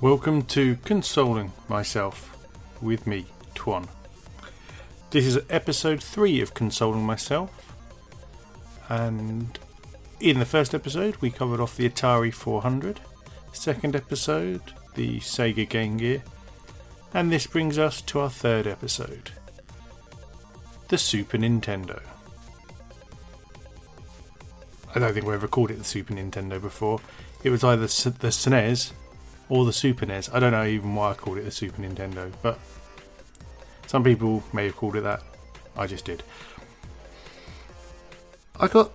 Welcome to Consoling Myself with me, Twan. This is episode 3 of Consoling Myself, and in the first episode, we covered off the Atari 400, second episode, the Sega Game Gear, and this brings us to our third episode the Super Nintendo. I don't think we ever called it the Super Nintendo before. It was either the SNES or the Super NES. I don't know even why I called it the Super Nintendo, but some people may have called it that. I just did. I got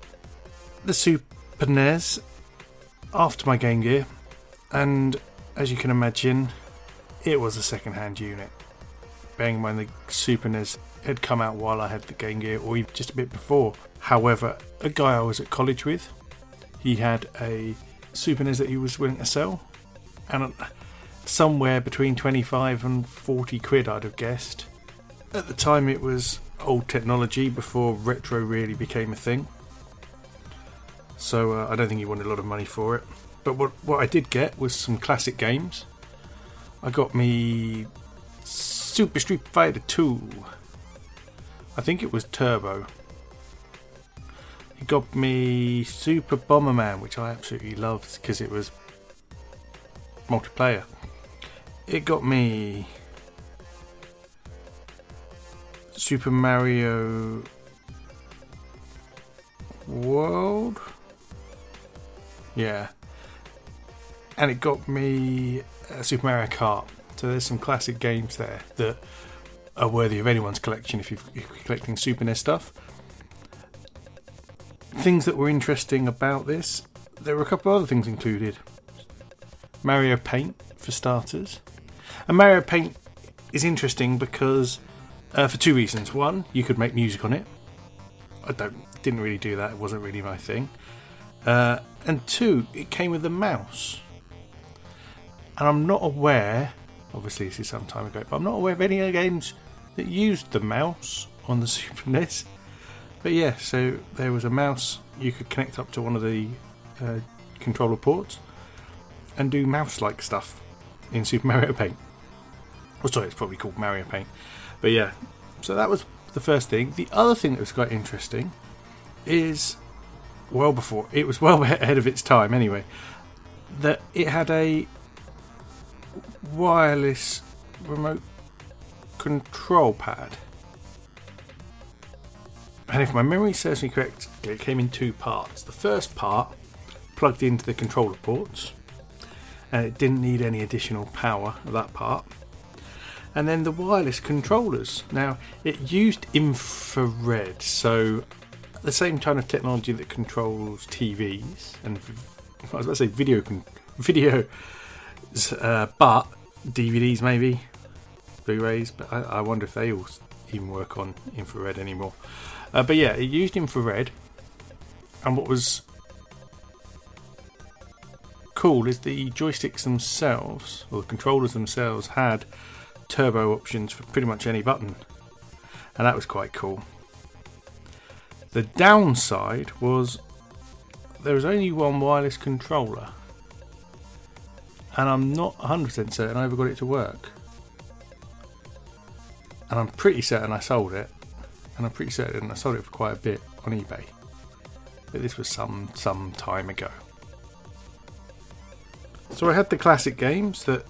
the Super NES after my Game Gear, and as you can imagine, it was a second-hand unit. Bearing in mind the Super NES had come out while I had the Game Gear, or even just a bit before. However, a guy I was at college with, he had a Super NES that he was willing to sell, and somewhere between 25 and 40 quid, I'd have guessed. At the time, it was old technology before retro really became a thing. So uh, I don't think he wanted a lot of money for it. But what what I did get was some classic games. I got me Super Street Fighter 2. I think it was Turbo. It got me Super Bomberman, which I absolutely loved because it was multiplayer. It got me Super Mario World. Yeah. And it got me uh, Super Mario Kart. So there's some classic games there that are worthy of anyone's collection if, you are collecting Super NES stuff. Things that were interesting about this, there were a couple of other things included. Mario Paint for starters. And Mario Paint is interesting because uh, for two reasons. One, you could make music on it. I don't didn't really do that. It wasn't really my thing. Uh, and two, it came with a mouse. And I'm not aware. Obviously, this is some time ago, but I'm not aware of any other games that used the mouse on the Super NES. But yeah, so there was a mouse you could connect up to one of the uh, controller ports and do mouse like stuff in Super Mario Paint. Oh, sorry, it's probably called Mario Paint. But yeah, so that was the first thing. The other thing that was quite interesting is well before it was well ahead of its time anyway that it had a wireless remote control pad and if my memory serves me correct it came in two parts the first part plugged into the controller ports and it didn't need any additional power of that part. And then the wireless controllers. Now, it used infrared, so the same kind of technology that controls TVs and I was about to say video, video, uh, but DVDs maybe, Blu-rays. But I, I, wonder if they all even work on infrared anymore. Uh, but yeah, it used infrared, and what was cool is the joysticks themselves, or the controllers themselves, had turbo options for pretty much any button, and that was quite cool. The downside was there was only one wireless controller, and I'm not 100% certain I ever got it to work. And I'm pretty certain I sold it, and I'm pretty certain I sold it for quite a bit on eBay. But this was some some time ago. So I had the classic games that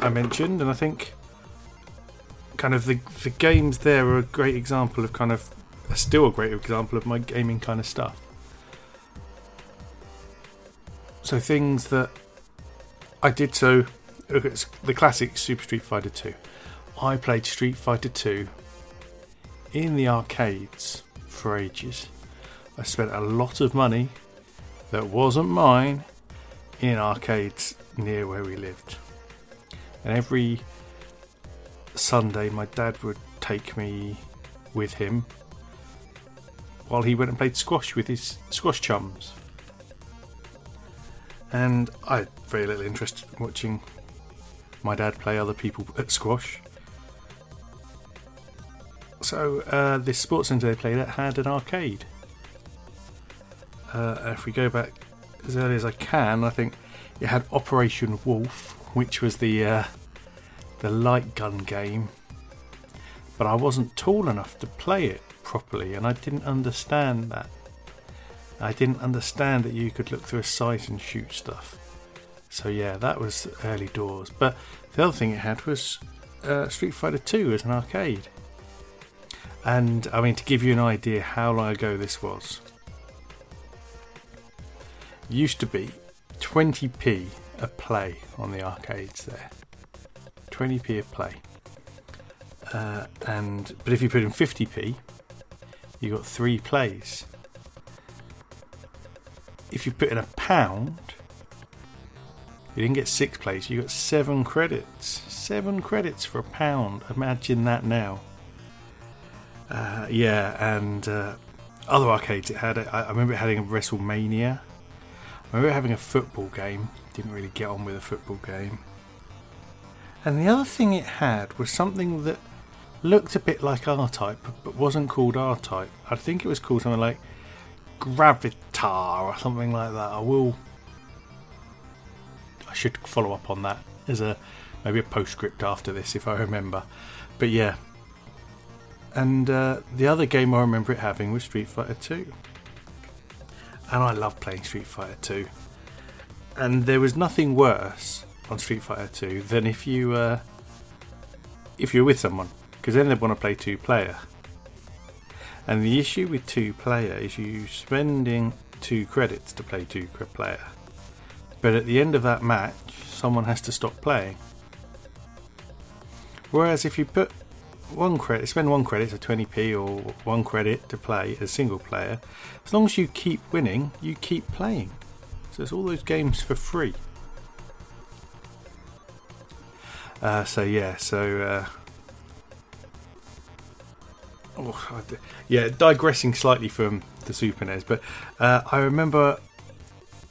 I mentioned, and I think kind of the the games there are a great example of kind of still a great example of my gaming kind of stuff. So things that I did so look at the classic Super Street Fighter 2. I played Street Fighter 2 in the arcades for ages. I spent a lot of money that wasn't mine in arcades near where we lived. And every Sunday, my dad would take me with him while he went and played squash with his squash chums. And I had very little interest in watching my dad play other people at squash. So, uh, this sports centre they played at had an arcade. Uh, if we go back as early as I can, I think it had Operation Wolf, which was the uh, the light gun game, but I wasn't tall enough to play it properly, and I didn't understand that. I didn't understand that you could look through a sight and shoot stuff. So yeah, that was early doors. But the other thing it had was uh, Street Fighter 2 as an arcade. And I mean, to give you an idea how long ago this was, used to be 20p a play on the arcades there. 20p a play. Uh, and but if you put in 50p, you got three plays. If you put in a pound, you didn't get six plays. You got seven credits. Seven credits for a pound. Imagine that now. Uh, yeah, and uh, other arcades it had. I, I remember it having a WrestleMania. I remember having a football game. Didn't really get on with a football game. And the other thing it had was something that looked a bit like R-Type, but wasn't called R-Type. I think it was called something like Gravitar or something like that. I will. I should follow up on that as a maybe a postscript after this if I remember. But yeah. And uh, the other game I remember it having was Street Fighter 2. And I love playing Street Fighter 2. And there was nothing worse on Street Fighter 2 than if you uh, if you're with someone because then they'd want to play two player. And the issue with two player is you spending two credits to play two player. But at the end of that match, someone has to stop playing. Whereas if you put one credit, spend one credit, so 20p or one credit to play as a single player, as long as you keep winning, you keep playing. So it's all those games for free. Uh, so yeah, so uh, oh, yeah, digressing slightly from the Super NES, but uh, I remember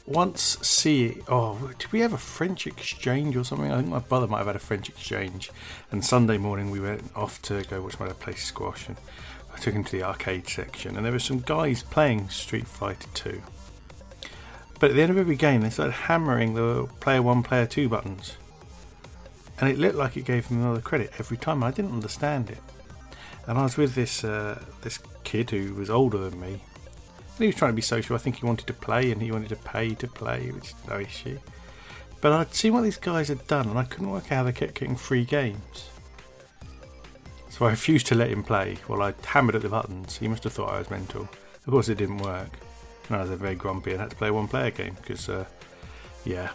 once see oh did we have a French exchange or something? I think my brother might have had a French exchange, and Sunday morning we went off to go watch my dad play squash, and I took him to the arcade section, and there were some guys playing Street Fighter Two. But at the end of every game, they started hammering the player one, player two buttons, and it looked like it gave them another credit every time. I didn't understand it, and I was with this uh, this kid who was older than me, and he was trying to be social. I think he wanted to play and he wanted to pay to play, which is no issue. But I'd seen what these guys had done and I couldn't work out how they kept getting free games. So I refused to let him play while I hammered at the buttons. He must have thought I was mental. Of course, it didn't work. And I was very grumpy and had to play a one player game because, uh, yeah.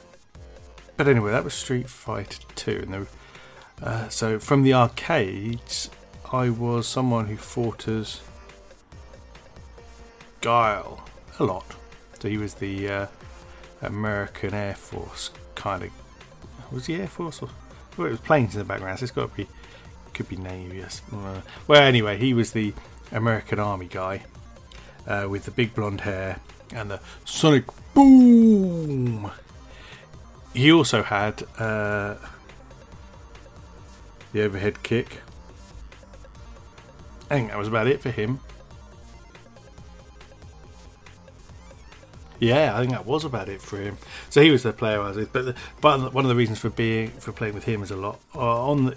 But anyway, that was Street Fighter 2. And uh, so from the arcades, I was someone who fought as Guile a lot. So he was the uh, American Air Force kind of. Was he Air Force or? Well, it was planes in the background. So it's got to be. Could be Navy. Yes. Well, anyway, he was the American Army guy uh, with the big blonde hair and the sonic boom. He also had uh, the overhead kick. I think that was about it for him. Yeah, I think that was about it for him. So he was the player I was with. But, the, but one of the reasons for being for playing with him is a lot uh, on the,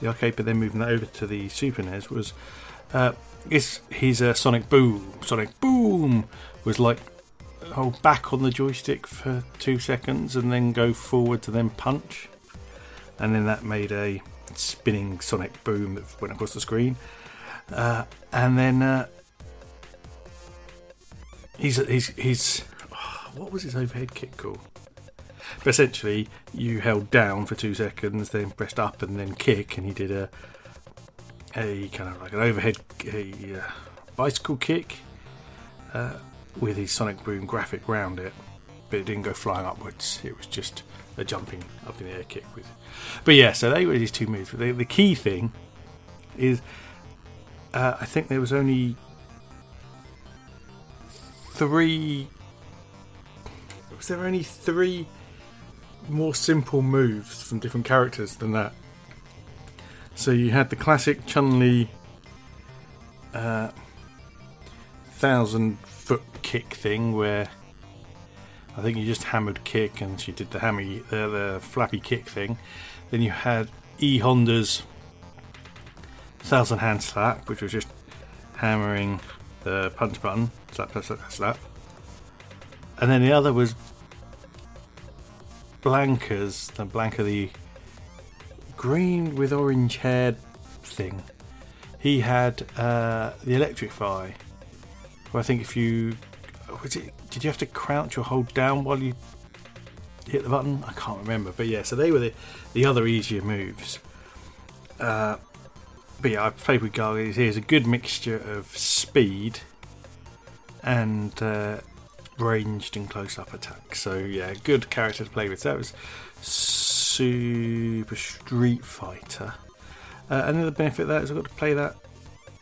the, arcade, but then moving that over to the Super NES was uh, his his uh, Sonic Boom. Sonic Boom was like hold back on the joystick for two seconds and then go forward to then punch, and then that made a spinning Sonic Boom that went across the screen. Uh, and then uh, he's he's he's what was his overhead kick called? But essentially, you held down for two seconds, then pressed up and then kick, and he did a a kind of like an overhead a uh, bicycle kick uh, with his Sonic Boom graphic round it, but it didn't go flying upwards. It was just a jumping up in the air kick with. But yeah, so they were these two moves. The, the key thing is, uh, I think there was only three was there only three more simple moves from different characters than that? So you had the classic Chun Li uh, thousand foot kick thing where I think you just hammered kick, and she did the hammy, the, the flappy kick thing. Then you had E Honda's thousand hand slap, which was just hammering the punch button, slap, slap, slap, slap. And then the other was Blanka's, the Blanka, the green with orange haired thing. He had uh, the Electrify. Well, I think if you was it, did you have to crouch or hold down while you hit the button? I can't remember, but yeah. So they were the the other easier moves. Uh, but yeah, I played with Gargoyles. Here's a good mixture of speed and uh, ranged and close up attack. So yeah, good character to play with. That was Super Street Fighter. Uh, another benefit of that is I got to play that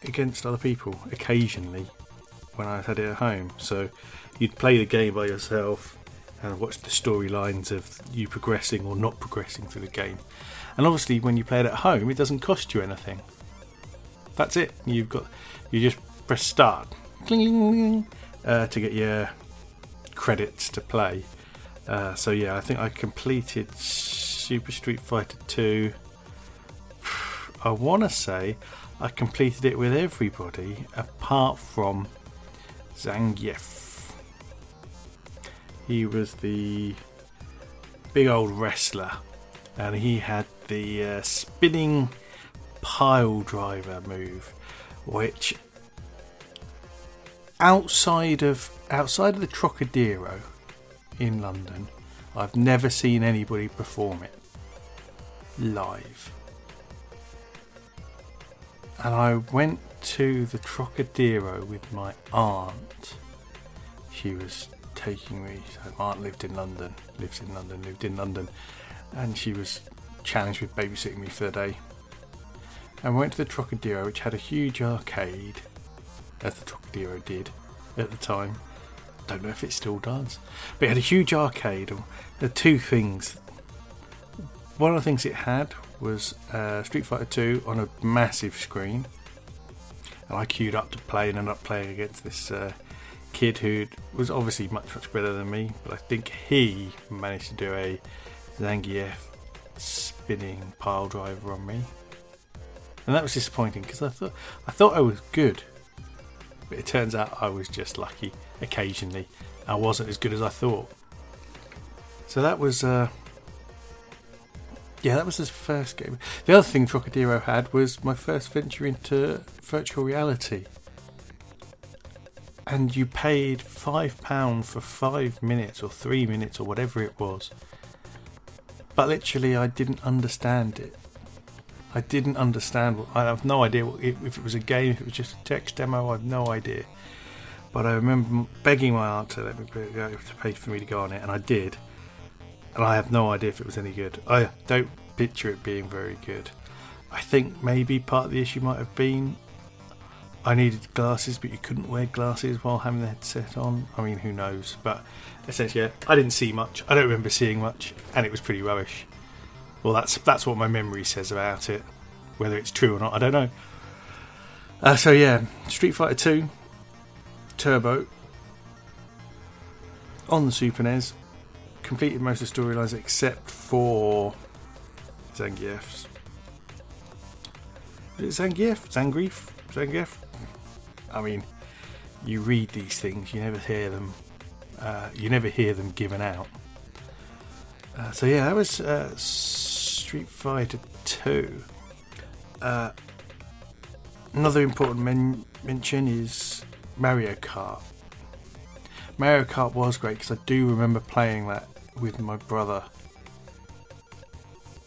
against other people occasionally when I had it at home. So you'd play the game by yourself and watch the storylines of you progressing or not progressing through the game. And obviously, when you play it at home, it doesn't cost you anything. That's it. You've got you just press start uh, to get your credits to play. Uh, so yeah, I think I completed Super Street Fighter 2. I want to say I completed it with everybody apart from Zangief. He was the big old wrestler, and he had the uh, spinning pile driver move, which outside of outside of the Trocadero in London, I've never seen anybody perform it live. And I went to the Trocadero with my aunt. She was taking me. My aunt lived in London, lives in London, lived in London, and she was challenged with babysitting me for the day. And we went to the Trocadero, which had a huge arcade, as the Trocadero did at the time. Don't know if it still does, but it had a huge arcade. The two things. One of the things it had was uh, Street Fighter 2 on a massive screen, and I queued up to play and ended up playing against this uh, kid who was obviously much much better than me, but I think he managed to do a Zangief spinning pile driver on me, and that was disappointing because I thought I thought I was good, but it turns out I was just lucky. Occasionally, I wasn't as good as I thought. So that was. Uh, yeah, that was his first game. The other thing Trocadero had was my first venture into virtual reality. And you paid £5 for five minutes or three minutes or whatever it was. But literally, I didn't understand it. I didn't understand. I have no idea if it was a game, if it was just a text demo, I have no idea. But I remember begging my aunt to let me go to pay for me to go on it, and I did and I have no idea if it was any good. I don't picture it being very good. I think maybe part of the issue might have been I needed glasses, but you couldn't wear glasses while having the headset on. I mean, who knows? But essentially, I didn't see much. I don't remember seeing much, and it was pretty rubbish. Well, that's that's what my memory says about it. Whether it's true or not, I don't know. Uh, so yeah, Street Fighter Two Turbo on the Super NES completed most of the storylines except for Zangief's. Is it Zangief? Zangief? Zangief? I mean, you read these things, you never hear them. Uh, you never hear them given out. Uh, so yeah, that was uh, Street Fighter Two. Uh, another important men- mention is Mario Kart. Mario Kart was great because I do remember playing that with my brother.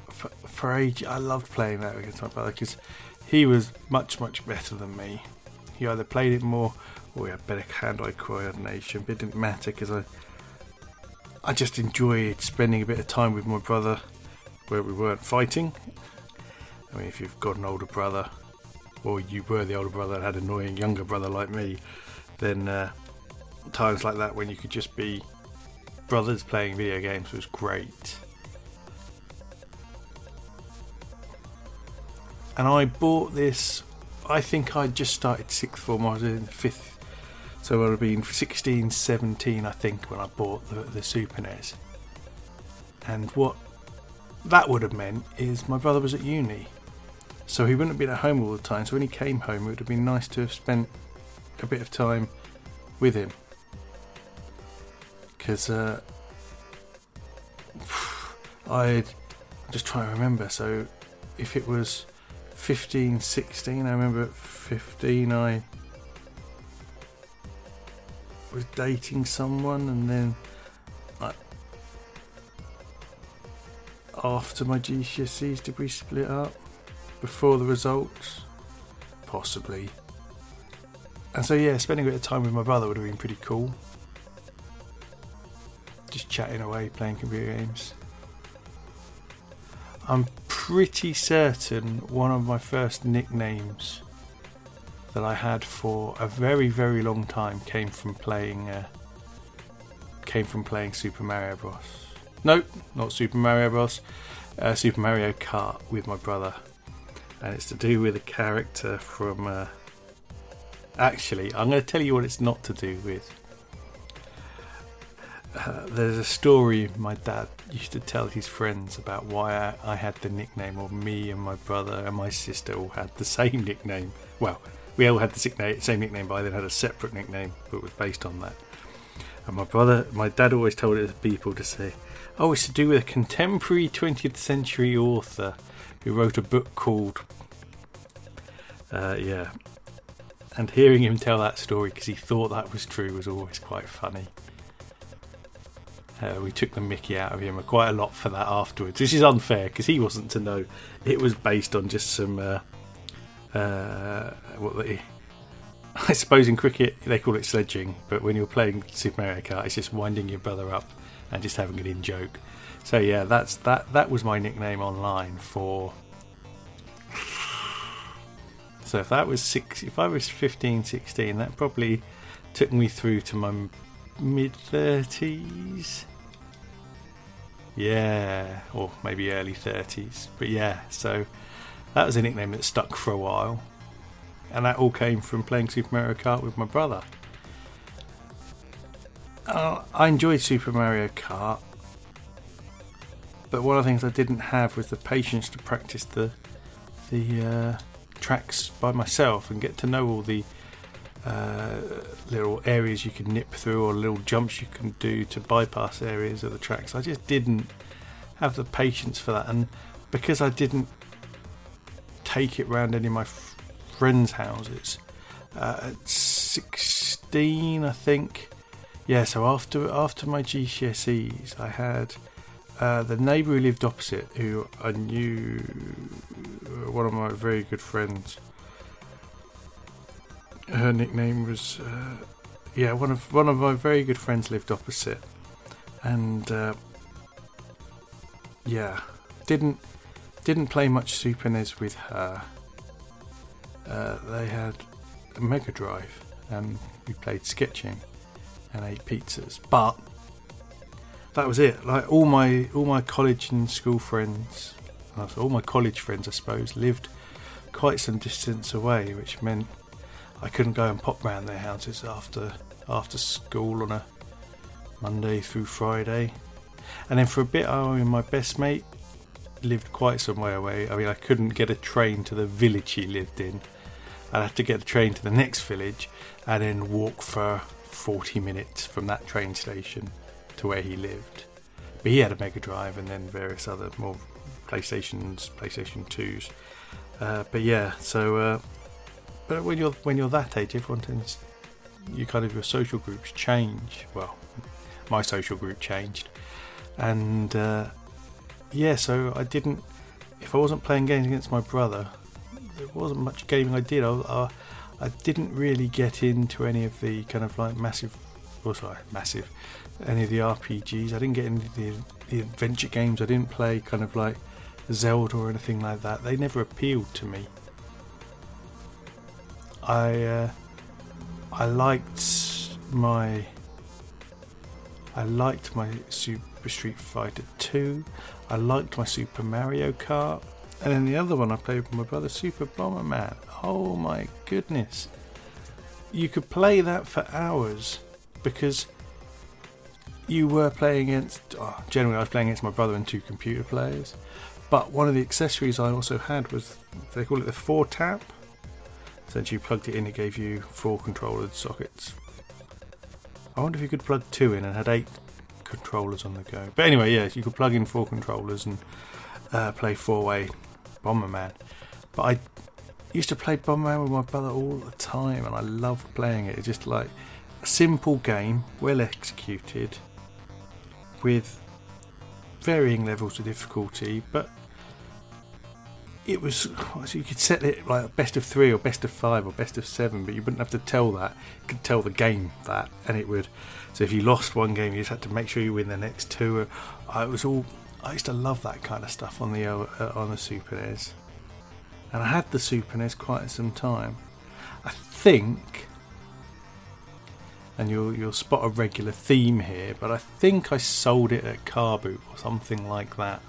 For, for age, I loved playing that against my brother because he was much, much better than me. He either played it more or he had better hand-eye coordination, but it didn't matter because I, I just enjoyed spending a bit of time with my brother where we weren't fighting. I mean, if you've got an older brother, or you were the older brother and had an annoying younger brother like me, then uh, times like that when you could just be brothers playing video games was great. And I bought this, I think I just started sixth form, I was in fifth, So I would have been 16, 17, I think, when I bought the, the Super NES. And what that would have meant is my brother was at uni. So he wouldn't have been at home all the time. So when he came home, it would have been nice to have spent a bit of time with him. Because uh, I'd just trying to remember. So if it was 15, 16, I remember at 15 I was dating someone, and then after my GCSEs, did we split up before the results? Possibly. And so yeah, spending a bit of time with my brother would have been pretty cool. Just chatting away, playing computer games. I'm pretty certain one of my first nicknames that I had for a very very long time came from playing uh, came from playing Super Mario Bros. Nope, not Super Mario Bros. Uh, Super Mario Kart with my brother, and it's to do with a character from. Uh, actually, I'm going to tell you what it's not to do with. Uh, there's a story my dad used to tell his friends about why I, I, had the nickname, or me and my brother and my sister all had the same nickname. Well, we all had the same nickname, but I then had a separate nickname that was based on that. And my brother, my dad always told it to people to say, "Oh, it's to do with a contemporary 20th century author who wrote a book called." Uh, yeah, and hearing him tell that story because he thought that was true was always quite funny. Uh, we took the mickey out of him quite a lot for that afterwards, which is unfair because he wasn't to know. It was based on just some uh, uh, what they, I suppose in cricket they call it sledging, but when you're playing Super Mario Kart, it's just winding your brother up and just having an in joke. So yeah, that's that. That was my nickname online for. So if that was six, if I was 15, 16, that probably took me through to my mid 30s. Yeah, or maybe early 30s. But yeah, so that was a nickname that stuck for a while, and that all came from playing Super Mario Kart with my brother. Uh, I enjoyed Super Mario Kart, but one of the things I didn't have was the patience to practice the the uh, tracks by myself and get to know all the uh, little areas you can nip through or little jumps you can do to bypass areas of the tracks. I just didn't have the patience for that, and because I didn't take it round any of my friends' houses. Uh, at 16, I think. Yeah, so after after my GCSEs, I had uh, the neighbour who lived opposite, who I knew, uh, one of my very good friends. Her nickname was, uh, yeah, one of one of my very good friends lived opposite, and uh, yeah, didn't didn't play much Super NES with her. Uh, they had a Mega Drive, and we played sketching and ate pizzas. But that was it. Like all my all my college and school friends, uh, all my college friends, I suppose, lived quite some distance away, which meant I couldn't go and pop round their houses after after school on a Monday through Friday. And then for a bit, I was my best mate lived quite some way away. I mean, I couldn't get a train to the village he lived in. I'd have to get the train to the next village and then walk for 40 minutes from that train station to where he lived. But he had a Mega Drive and then various other more PlayStations, PlayStation 2s. Uh, but yeah, so uh, but when you're when you're that age, everyone tends you kind of your social groups change. Well, my social group changed, and uh, yeah, so I didn't. If I wasn't playing games against my brother, there wasn't much gaming I did. I, I, I didn't really get into any of the kind of like massive, or sorry, massive, any of the RPGs. I didn't get into the, the adventure games. I didn't play kind of like Zelda or anything like that. They never appealed to me. I uh, I liked my I liked my Super Street Fighter 2. I liked my Super Mario Kart. And then the other one I played with my brother, Super Bomberman. Oh my goodness. you could play that for hours because you were playing against. Oh, generally, I was playing against my brother and two computer players. But one of the accessories I also had was they call it the four tap. Essentially, you plugged it in, it gave you four controller sockets. I wonder if you could plug two in and had eight controllers on the go. But anyway, yes, you could plug in four controllers and uh, play four way Bomberman. But I used to play Bomberman with my brother all the time, and I loved playing it. It's just like a simple game, well executed, with varying levels of difficulty, but it was so you could set it like best of three or best of five or best of seven, but you wouldn't have to tell that. You could tell the game that, and it would. So if you lost one game, you just had to make sure you win the next two. It was all. I used to love that kind of stuff on the uh, on the Super NES, and I had the Super NES quite some time. I think, and you'll you'll spot a regular theme here, but I think I sold it at Car Boot or something like that.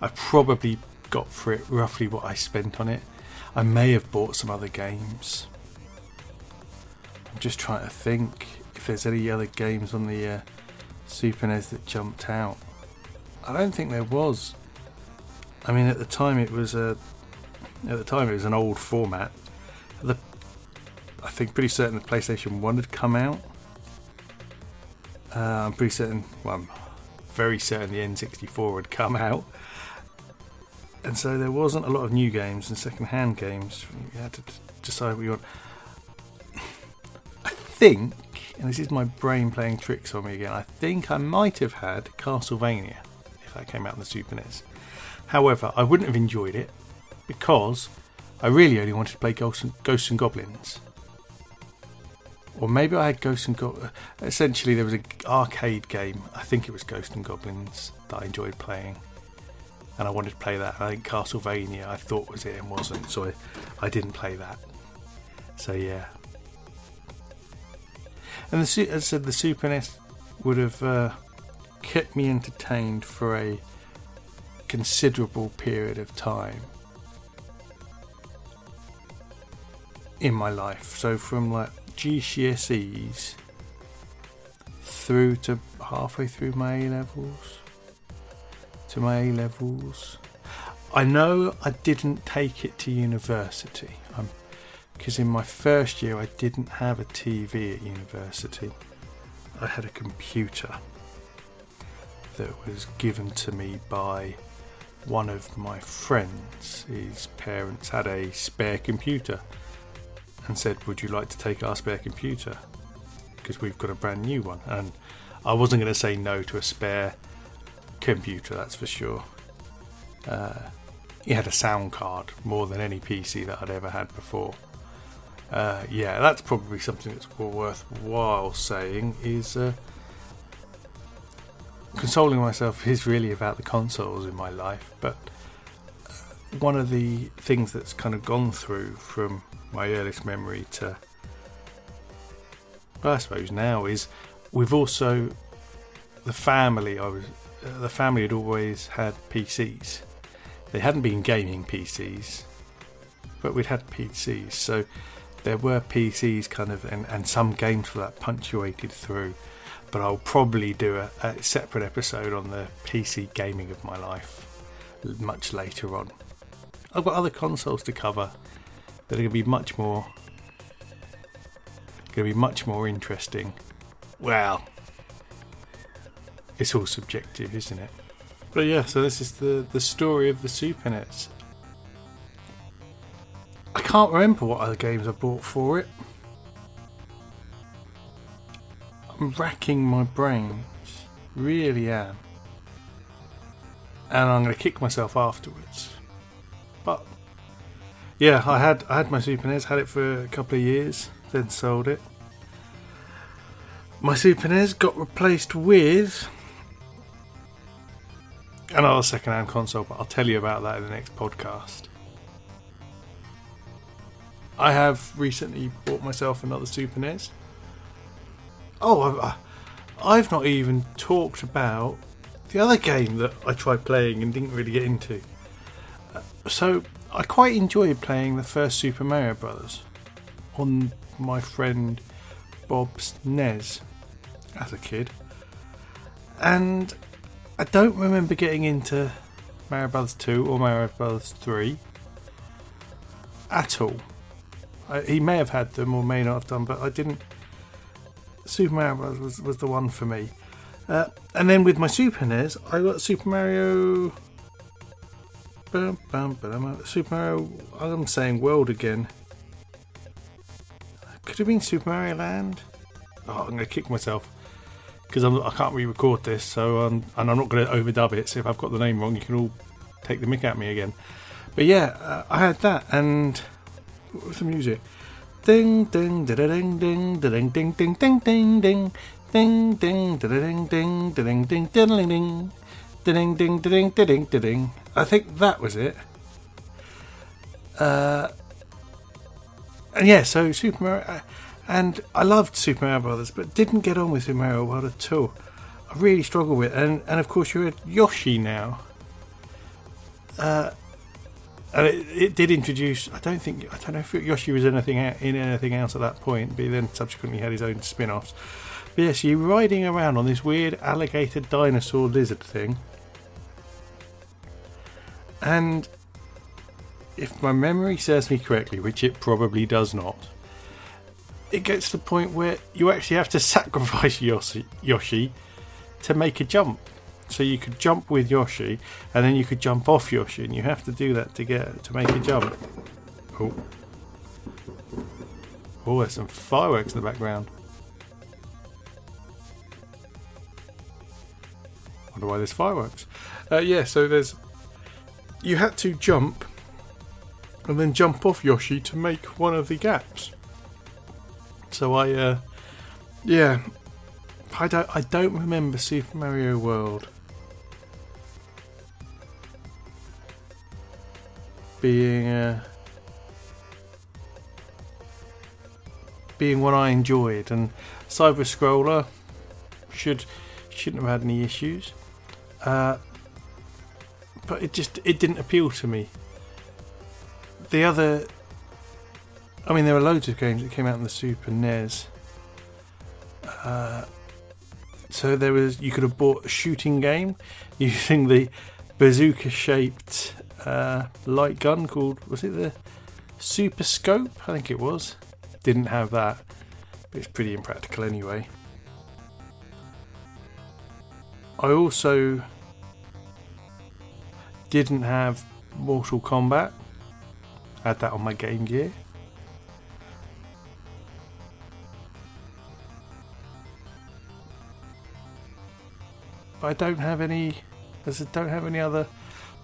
I probably got for it roughly what I spent on it. I may have bought some other games. I'm just trying to think if there's any other games on the uh, Super NES that jumped out. I don't think there was. I mean, at the time it was a, at the time it was an old format. The, I think pretty certain the PlayStation One had come out. Uh, I'm pretty certain. Well, I'm very certain the N64 had come out and so there wasn't a lot of new games and second-hand games. You had to decide what you want. I think, and this is my brain playing tricks on me again. I think I might have had Castlevania if that came out in the Super NES. However, I wouldn't have enjoyed it because I really only wanted to play Ghosts and, Ghosts and Goblins. Or maybe I had Ghosts and Goblins. Essentially, there was an arcade game. I think it was Ghosts and Goblins that I enjoyed playing and I wanted to play that. I think Castlevania I thought was it and wasn't, so I, I didn't play that. So yeah. And the, as I said, the Super NES would have uh, kept me entertained for a considerable period of time in my life. So from like GCSEs through to halfway through my A levels to my A levels. I know I didn't take it to university because in my first year I didn't have a TV at university. I had a computer that was given to me by one of my friends. His parents had a spare computer and said, Would you like to take our spare computer? Because we've got a brand new one. And I wasn't going to say no to a spare computer, that's for sure. Uh, he had a sound card more than any PC that I'd ever had before. Uh, yeah, that's probably something that's worthwhile saying. Is uh, consoling myself is really about the consoles in my life, but uh, one of the things that's kind of gone through from my earliest memory to, well, I suppose now is we've also the family I was the family had always had PCs. They hadn't been gaming PCs, but we'd had PCs. So there were PCs kind of, and, and some games for that punctuated through. But I'll probably do a, a separate episode on the PC gaming of my life much later on. I've got other consoles to cover that are going to be much more going to be much more interesting. Well, it's all subjective, isn't it? But yeah, so this is the, the story of the Super NES. Can't remember what other games I bought for it. I'm racking my brains, really am. And I'm going to kick myself afterwards. But yeah, I had I had my Super NES, had it for a couple of years, then sold it. My Super NES got replaced with another second-hand console, but I'll tell you about that in the next podcast. I have recently bought myself another Super NES. Oh, uh, I've not even talked about the other game that I tried playing and didn't really get into. Uh, so I quite enjoyed playing the first Super Mario Brothers on my friend Bob's NES as a kid, and I don't remember getting into Mario Brothers 2 or Mario Brothers 3 at all. I, he may have had them or may not have done, but I didn't. Super Mario Bros. was, was the one for me. Uh, and then with my Super NES, I got Super Mario. Bum, Super Mario. I'm saying World again. Could have been Super Mario Land. Oh, I'm going to kick myself because I can't re-record this, so um, and I'm not going to overdub it. So if I've got the name wrong, you can all take the mick at me again. But yeah, uh, I had that, and the music? Ding ding da ding ding da ding ding ding ding ding ding ding ding da ding ding da ding ding diddling ding da ding ding ding ding ding. I think that was it. Uh, and yeah, so Super Mario, and I loved Super Mario Brothers, but didn't get on with Super Mario World at all. I really struggled with, it. and and of course you're a Yoshi now. Uh, and it, it, did introduce. I don't think I don't know if Yoshi was anything in anything else at that point, but he then subsequently had his own spin-offs. But yes, you're riding around on this weird alligator dinosaur lizard thing, and if my memory serves me correctly, which it probably does not, it gets to the point where you actually have to sacrifice Yoshi, Yoshi to make a jump. So you could jump with Yoshi, and then you could jump off Yoshi, and you have to do that to get to make a jump. Oh, oh, there's some fireworks in the background. Wonder why there's fireworks. Uh, yeah, so there's you had to jump and then jump off Yoshi to make one of the gaps. So I, uh, yeah, I don't, I don't remember Super Mario World being uh, being what I enjoyed, and side scroller should shouldn't have had any issues, uh, but it just it didn't appeal to me. The other, I mean, there were loads of games that came out in the Super NES. Uh, so there was you could have bought a shooting game using the bazooka shaped uh, light gun called was it the Super Scope? I think it was. Didn't have that, it's pretty impractical anyway. I also didn't have Mortal Kombat. had that on my Game Gear. I don't have any. I don't have any other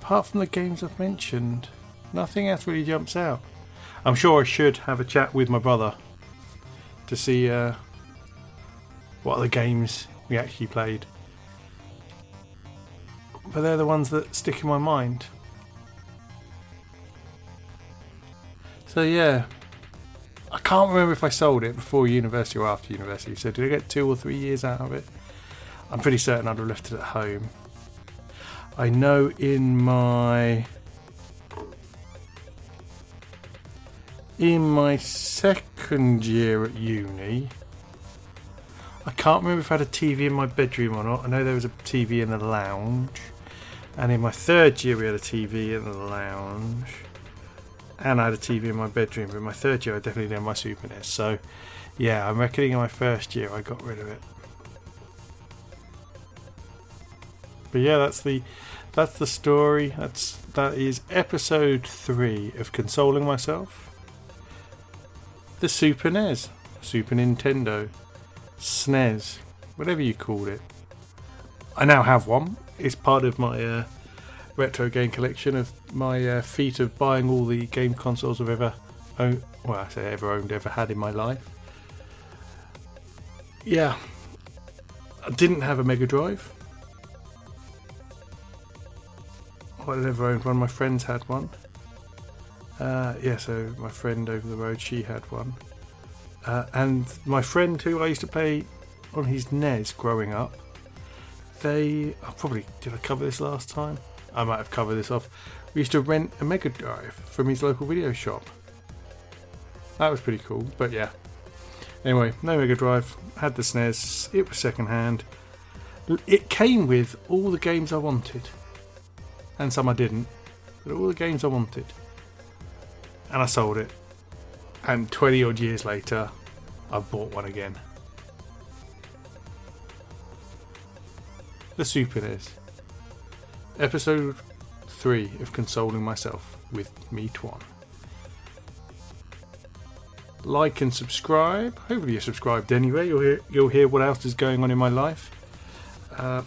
apart from the games I've mentioned, nothing else really jumps out. I'm sure I should have a chat with my brother to see uh, what other games we actually played. But they're the ones that stick in my mind. So yeah, I can't remember if I sold it before university or after university. So did I get two or three years out of it? I'm pretty certain I'd have left it at home. I know in my in my second year at uni, I can't remember if I had a TV in my bedroom or not. I know there was a TV in the lounge, and in my third year we had a TV in the lounge, and I had a TV in my bedroom. But in my third year, I definitely did my Super NES. So, yeah, I'm reckoning in my first year I got rid of it. But yeah, that's the that's the story. That's that is episode three of consoling myself. The Super NES, Super Nintendo, SNES, whatever you called it. I now have one. It's part of my uh, retro game collection of my uh, feat of buying all the game consoles I've ever owned. Well, I say ever owned, ever had in my life. Yeah, I didn't have a Mega Drive. I never owned one. My friends had one. Uh, yeah, so my friend over the road, she had one. Uh, and my friend who I used to play on his NES growing up, they. I probably did I cover this last time? I might have covered this off. We used to rent a Mega Drive from his local video shop. That was pretty cool, but yeah. Anyway, no Mega Drive, had the SNES, it was second hand. It came with all the games I wanted, and some I didn't, but all the games I wanted. And I sold it, and 20 odd years later, I bought one again. The Super NES. Episode 3 of Consoling Myself with me, Twan. Like and subscribe. Hopefully, you're subscribed anyway. You'll hear, you'll hear what else is going on in my life. Uh,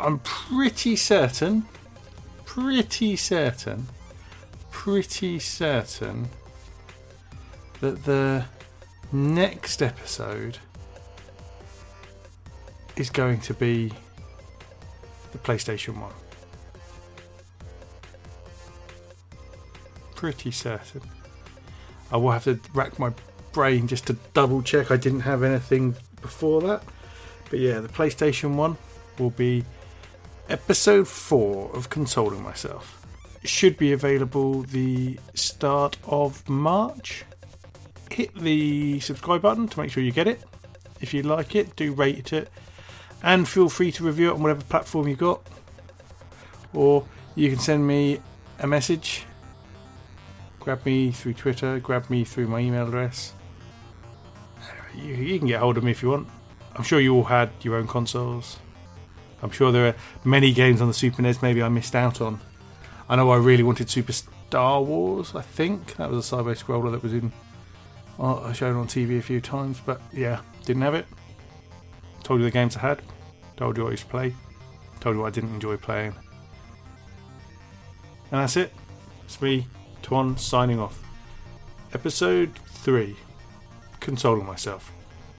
I'm pretty certain, pretty certain, pretty certain that the next episode is going to be the PlayStation 1. Pretty certain. I will have to rack my brain just to double check I didn't have anything before that. But yeah, the PlayStation 1 will be episode 4 of Consoling Myself. Should be available the start of March. Hit the subscribe button to make sure you get it. If you like it, do rate it and feel free to review it on whatever platform you got. Or you can send me a message. Grab me through Twitter, grab me through my email address. You, you can get hold of me if you want. I'm sure you all had your own consoles. I'm sure there are many games on the Super NES maybe I missed out on. I know I really wanted Super Star Wars, I think. That was a side scroller that was in uh, shown on TV a few times, but yeah, didn't have it. Told you the games I had. Told you what I used to play. Told you what I didn't enjoy playing. And that's it. It's me, Twan, signing off. Episode 3 Consoling Myself.